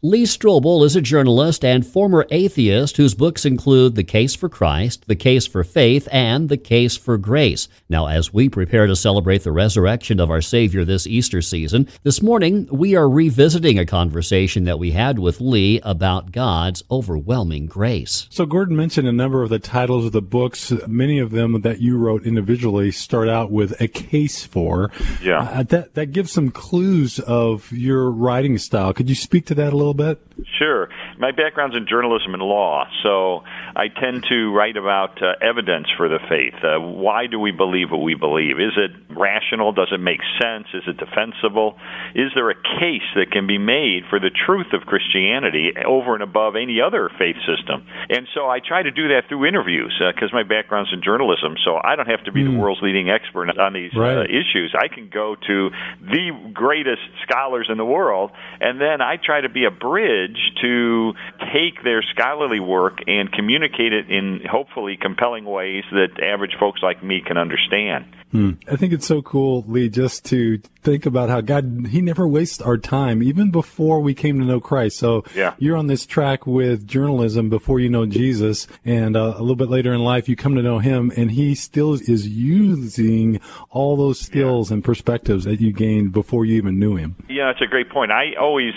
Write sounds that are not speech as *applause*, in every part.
Lee Strobel is a journalist and former atheist whose books include The Case for Christ, The Case for Faith, and The Case for Grace. Now, as we prepare to celebrate the resurrection of our Savior this Easter season, this morning we are revisiting a conversation that we had with Lee about God's overwhelming grace. So, Gordon mentioned a number of the titles of the books. Many of them that you wrote individually start out with A Case for. Yeah. Uh, that, that gives some clues of your writing style. Could you speak to that a little bit? Sure. My background's in journalism and law, so I tend to write about uh, evidence for the faith. Uh, why do we believe what we believe? Is it rational? Does it make sense? Is it defensible? Is there a case that can be made for the truth of Christianity over and above any other faith system? And so I try to do that through interviews because uh, my background's in journalism, so I don't have to be mm. the world's leading expert on these uh, right. issues. I can go to the greatest scholars in the world, and then I try to be a bridge to take their scholarly work and communicate it in hopefully compelling ways that average folks like me can understand. Hmm. I think it's so cool, Lee, just to think about how God, He never wastes our time, even before we came to know Christ. So yeah. you're on this track with journalism before you know Jesus, and uh, a little bit later in life, you come to know Him, and He still is using all those skills yeah. and perspectives that you gained before you even knew Him. Yeah, that's a great point. I always,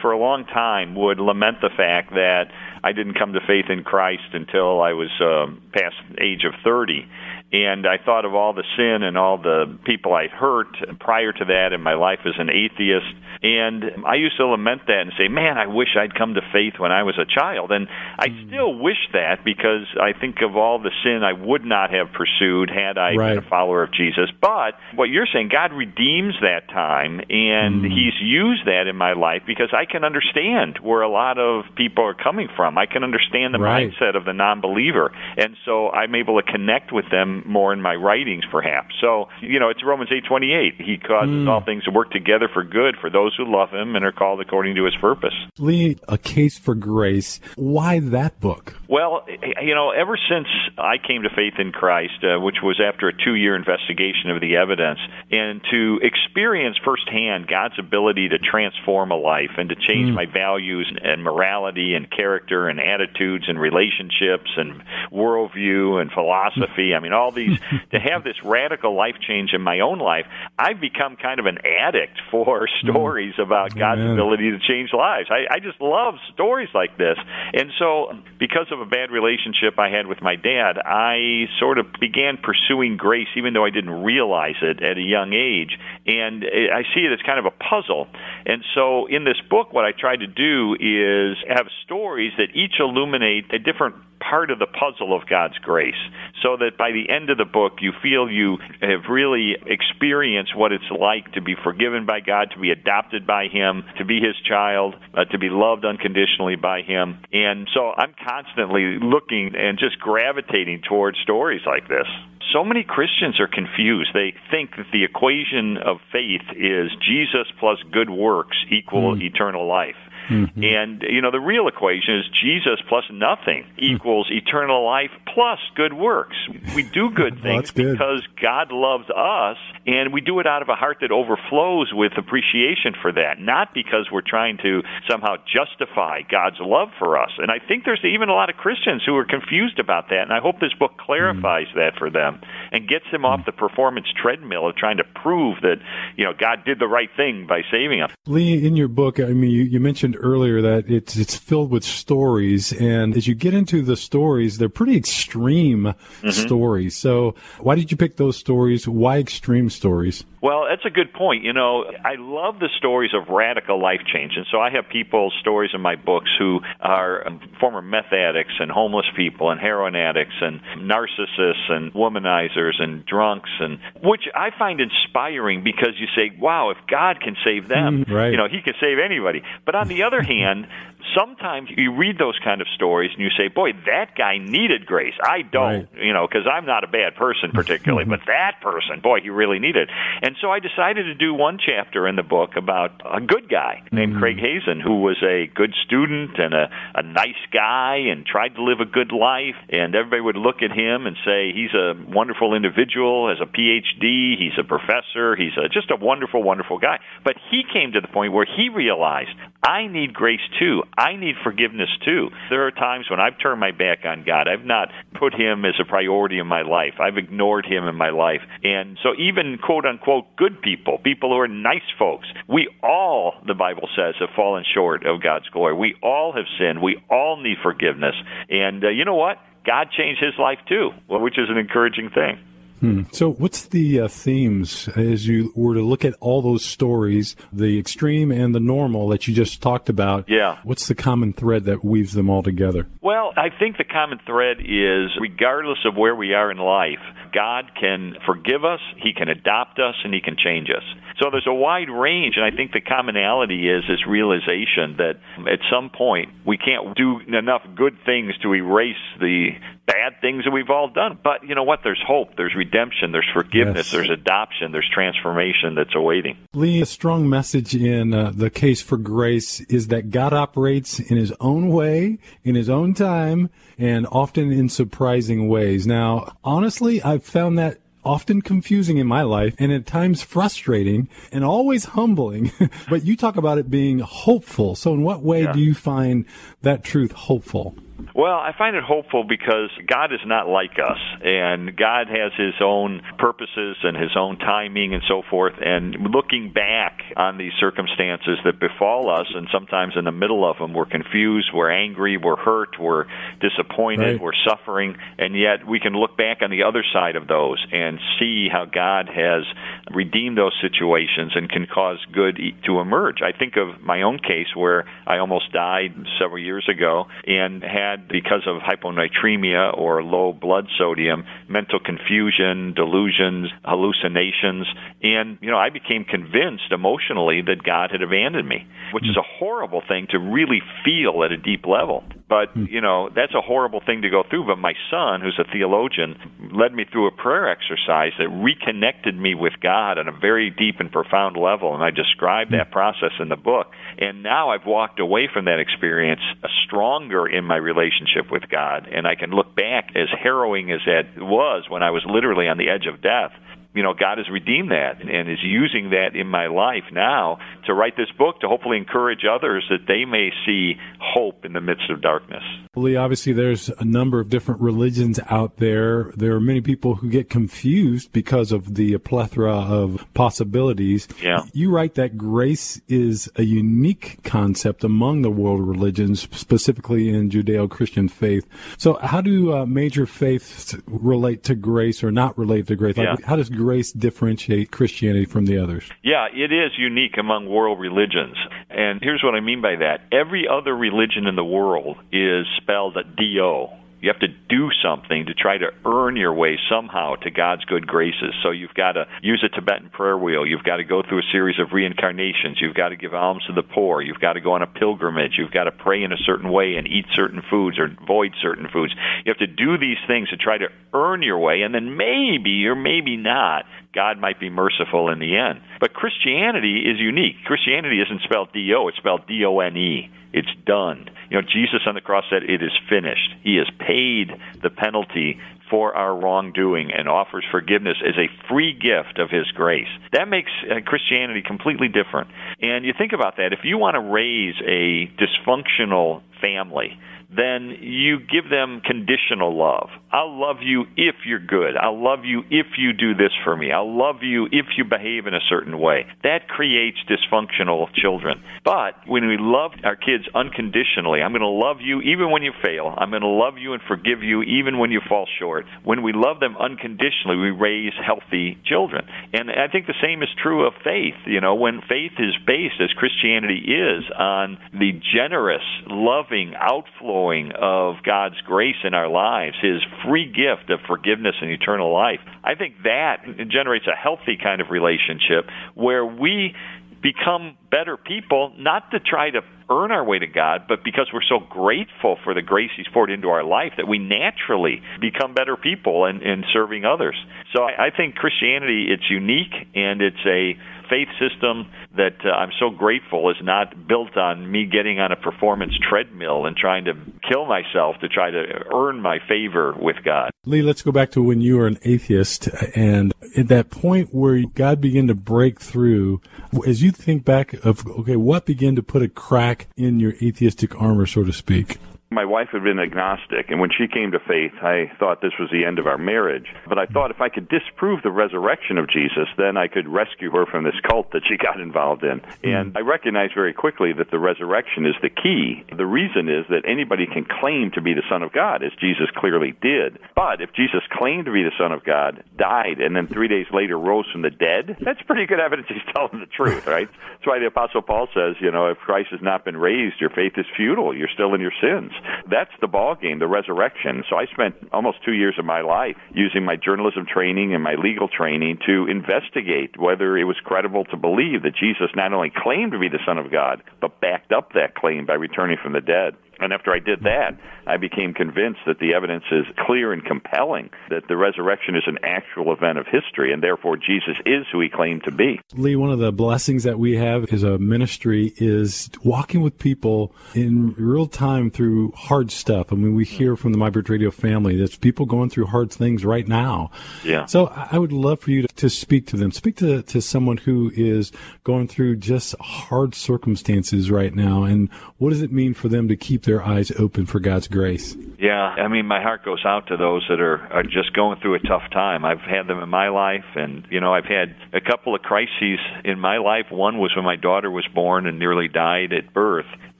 for a long time, would lament the fact that I didn't come to faith in Christ until I was um, past age of 30 and I thought of all the sin and all the people I'd hurt prior to that in my life as an atheist. And I used to lament that and say, man, I wish I'd come to faith when I was a child. And I mm. still wish that because I think of all the sin I would not have pursued had I right. been a follower of Jesus. But what you're saying, God redeems that time, and mm. He's used that in my life because I can understand where a lot of people are coming from. I can understand the right. mindset of the non believer. And so I'm able to connect with them more in my writings, perhaps. So, you know, it's Romans 8:28. He causes mm. all things to work together for good for those who love Him and are called according to His purpose. Lee, a case for grace. Why that book? Well, you know, ever since I came to faith in Christ, uh, which was after a two-year investigation of the evidence, and to experience firsthand God's ability to transform a life and to change mm. my values and morality and character and attitudes and relationships and worldview and philosophy. I mean, all all these *laughs* to have this radical life change in my own life, I've become kind of an addict for *laughs* stories mm. about God's Amen. ability to change lives. I, I just love stories like this. And so, because of a bad relationship I had with my dad, I sort of began pursuing grace, even though I didn't realize it at a young age. And I see it as kind of a puzzle. And so, in this book, what I tried to do is have stories that each illuminate a different part of the puzzle of God's grace, so that by the end of the book, you feel you have really experienced what it's like to be forgiven by God, to be adopted by Him, to be His child, uh, to be loved unconditionally by Him. And so I'm constantly looking and just gravitating towards stories like this so many Christians are confused. They think that the equation of faith is Jesus plus good works equal mm. eternal life. Mm-hmm. And, you know, the real equation is Jesus plus nothing equals mm-hmm. eternal life plus good works. We do good *laughs* things well, good. because God loves us, and we do it out of a heart that overflows with appreciation for that, not because we're trying to somehow justify God's love for us. And I think there's even a lot of Christians who are confused about that, and I hope this book clarifies mm-hmm. that for them and gets them off the performance treadmill of trying to prove that, you know, God did the right thing by saving us. Lee, in your book, I mean, you, you mentioned earlier that it's it's filled with stories, and as you get into the stories, they're pretty extreme mm-hmm. stories. So, why did you pick those stories? Why extreme stories? Well, that's a good point. You know, I love the stories of radical life change. And so I have people, stories in my books, who are um, former meth addicts and homeless people and heroin addicts and narcissists and womanizers and drunks, and which I find inspiring because you say, wow, if God can save them, *laughs* right. you know, He can save anybody. But on the *laughs* other hand, sometimes you read those kind of stories and you say, boy, that guy needed grace. I don't, right. you know, because I'm not a bad person particularly, *laughs* but that person, boy, he really needed. And And so I decided to do one chapter in the book about a good guy named Mm-hmm. Craig Hazen, who was a good student and a, a nice guy and tried to live a good life. And everybody would look at him and say, he's a wonderful individual, has a PhD, he's a professor, he's a, just a wonderful, wonderful guy. But he came to the point where he realized, I need grace too. I need forgiveness too. There are times when I've turned my back on God. I've not put him as a priority in my life. I've ignored him in my life. And so even quote unquote good people, people who are nice folks, we all, the Bible says, have fallen short of God's glory. We all have sinned. We all need forgiveness. And uh, you know what? God changed his life too, which is an encouraging thing. Hmm. So, what's the uh, themes as you were to look at all those stories, the extreme and the normal that you just talked about? Yeah. What's the common thread that weaves them all together? Well, I think the common thread is regardless of where we are in life, God can forgive us, He can adopt us, and He can change us. So there's a wide range, and I think the commonality is this realization that at some point we can't do enough good things to erase the bad things that we've all done. But you know what? There's hope, there's redemption, there's forgiveness, Yes. there's adoption, there's transformation that's awaiting. Lee, a strong message in uh, the case for grace is that God operates in His own way, in His own time, and often in surprising ways. Now, honestly, I've found that often confusing in my life and at times frustrating and always humbling. *laughs* but you talk about it being hopeful. So in what way Yeah. do you find that truth hopeful? Well, I find it hopeful because God is not like us, and God has His own purposes and His own timing and so forth. And looking back on these circumstances that befall us, and sometimes in the middle of them, we're confused, we're angry, we're hurt, we're disappointed, Right. we're suffering, and yet we can look back on the other side of those and see how God has redeemed those situations and can cause good to emerge. I think of my own case where I almost died several years ago and had, because of hyponatremia or low blood sodium, mental confusion, delusions, hallucinations, and you know I became convinced emotionally that God had abandoned me, which is a horrible thing to really feel at a deep level. But hmm. you know that's a horrible thing to go through. But my son, who's a theologian, led me through a prayer exercise that reconnected me with God on a very deep and profound level, and I describe hmm. that process in the book. And now I've walked away from that experience stronger in my relationship with God, and I can look back as harrowing as that was when I was literally on the edge of death you know, God has redeemed that and is using that in my life now to write this book to hopefully encourage others that they may see hope in the midst of darkness. Lee, obviously there's a number of different religions out there. There are many people who get confused because of the plethora of possibilities. Yeah. You write that grace is a unique concept among the world religions, specifically in Judeo-Christian faith. So how do uh, major faiths relate to grace or not relate to grace? Like, Yeah. how does grace differentiate Christianity from the others? Yeah, it is unique among world religions. And here's what I mean by that. Every other religion in the world is spelled D-O. You have to do something to try to earn your way somehow to God's good graces. So you've got to use a Tibetan prayer wheel. You've got to go through a series of reincarnations. You've got to give alms to the poor. You've got to go on a pilgrimage. You've got to pray in a certain way and eat certain foods or avoid certain foods. You have to do these things to try to earn your way, and then maybe or maybe not, God might be merciful in the end. But Christianity is unique. Christianity isn't spelled D O, it's spelled D O N E. It's done. You know, Jesus on the cross said, It is finished. He has paid the penalty for our wrongdoing and offers forgiveness as a free gift of His grace. That makes uh, Christianity completely different. And you think about that. If you want to raise a dysfunctional family, then you give them conditional love. I'll love you if you're good. I'll love you if you do this for me. I'll love you if you behave in a certain way. That creates dysfunctional children. But when we love our kids unconditionally, I'm going to love you even when you fail. I'm going to love you and forgive you even when you fall short. When we love them unconditionally, we raise healthy children. And I think the same is true of faith. You know, when faith is based, as Christianity is, on the generous, loving outflow of God's grace in our lives, His free gift of forgiveness and eternal life, I think that generates a healthy kind of relationship where we become better people, not to try to earn our way to God, but because we're so grateful for the grace He's poured into our life that we naturally become better people in, in serving others. So I, I think Christianity, it's unique and it's a faith system that uh, I'm so grateful is not built on me getting on a performance treadmill and trying to kill myself to try to earn my favor with God. Lee, let's go back to when you were an atheist and at that point where God began to break through, as you think back of, okay, what began to put a crack in your atheistic armor, so to speak? My wife had been agnostic, and when she came to faith, I thought this was the end of our marriage. But I thought if I could disprove the resurrection of Jesus, then I could rescue her from this cult that she *laughs* got involved in. And hmm. I recognized very quickly that the resurrection is the key. The reason is that anybody can claim to be the Son of God, as Jesus clearly did. But if Jesus claimed to be the Son of God, died, and then three days later rose from the dead, that's pretty good evidence he's *laughs* telling the truth, right? That's why the Apostle Paul says, you know, if Christ has not been raised, your faith is futile. You're still in your sins. That's the ball game, the resurrection. So I spent almost two years of my life using my journalism training and my legal training to investigate whether it was credible to believe that Jesus not only claimed to be the Son of God, but backed up that claim by returning from the dead. And after I did that, I became convinced that the evidence is clear and compelling that the resurrection is an actual event of history, and therefore Jesus is who he claimed to be. Lee, one of the blessings that we have as a ministry is walking with people in real time through hard stuff. I mean, we hear from the MyBridge Radio family there's people going through hard things right now. Yeah. So I would love for you to, to speak to them. Speak to, to someone who is going through just hard circumstances right now, and what does it mean for them to keep their eyes open for God's grace. Yeah, I mean, my heart goes out to those that are, are just going through a tough time. I've had them in my life, and, you know, I've had a couple of crises in my life. One was when my daughter was born and nearly died at birth,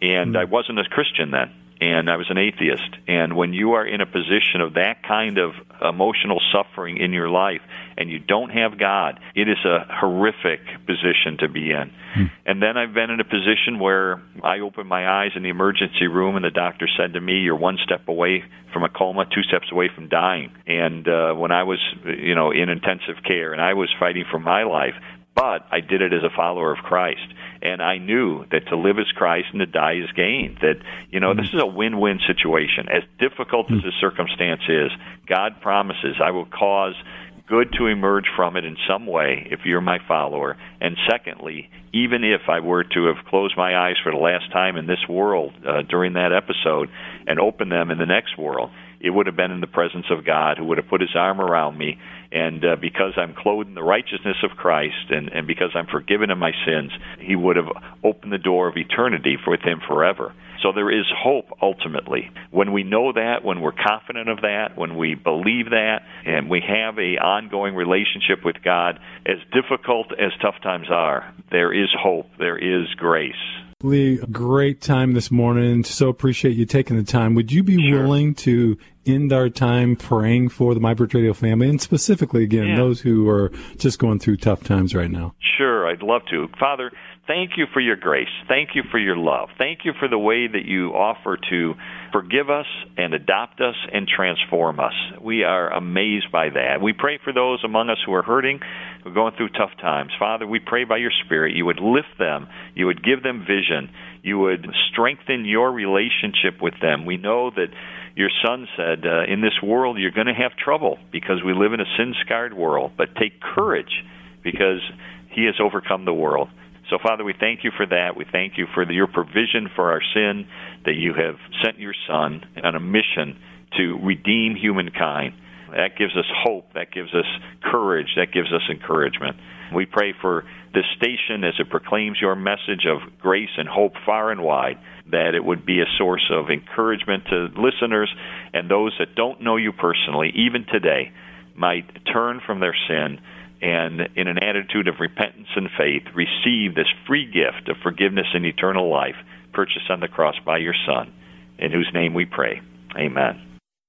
and mm-hmm. I wasn't a Christian then and I was an atheist. And when you are in a position of that kind of emotional suffering in your life and you don't have God, it is a horrific position to be in. Hmm. And then I've been in a position where I opened my eyes in the emergency room and the doctor said to me, "You're one step away from a coma, two steps away from dying." And uh, when I was, you know, in intensive care and I was fighting for my life, but I did it as a follower of Christ. And I knew that to live is Christ and to die is gain. That, you know, this is a win win situation. As difficult as the circumstance is, God promises, I will cause good to emerge from it in some way if you're my follower. And secondly, even if I were to have closed my eyes for the last time in this world uh, during that episode and opened them in the next world, it would have been in the presence of God who would have put his arm around me. And uh, because I'm clothed in the righteousness of Christ and, and because I'm forgiven of my sins, he would have opened the door of eternity with him forever. So there is hope ultimately. When we know that, when we're confident of that, when we believe that, and we have a ongoing relationship with God, as difficult as tough times are, there is hope, there is grace. Lee, great time this morning. So appreciate you taking the time. Would you be sure. willing to end our time praying for the MyBridge Radio family and specifically, again, yeah. those who are just going through tough times right now? Sure, I'd love to. Father, thank you for your grace. Thank you for your love. Thank you for the way that you offer to forgive us and adopt us and transform us. We are amazed by that. We pray for those among us who are hurting, who are going through tough times. Father, we pray by your Spirit you would lift them, you would give them vision, you would strengthen your relationship with them. We know that your son said, uh, In this world you're going to have trouble because we live in a sin scarred world, but take courage because he has overcome the world. So, Father, we thank you for that. We thank you for your provision for our sin, that you have sent your Son on a mission to redeem humankind. That gives us hope. That gives us courage. That gives us encouragement. We pray for this station as it proclaims your message of grace and hope far and wide, that it would be a source of encouragement to listeners and those that don't know you personally, even today, might turn from their sin and in an attitude of repentance and faith, receive this free gift of forgiveness and eternal life purchased on the cross by your Son, in whose name we pray. Amen.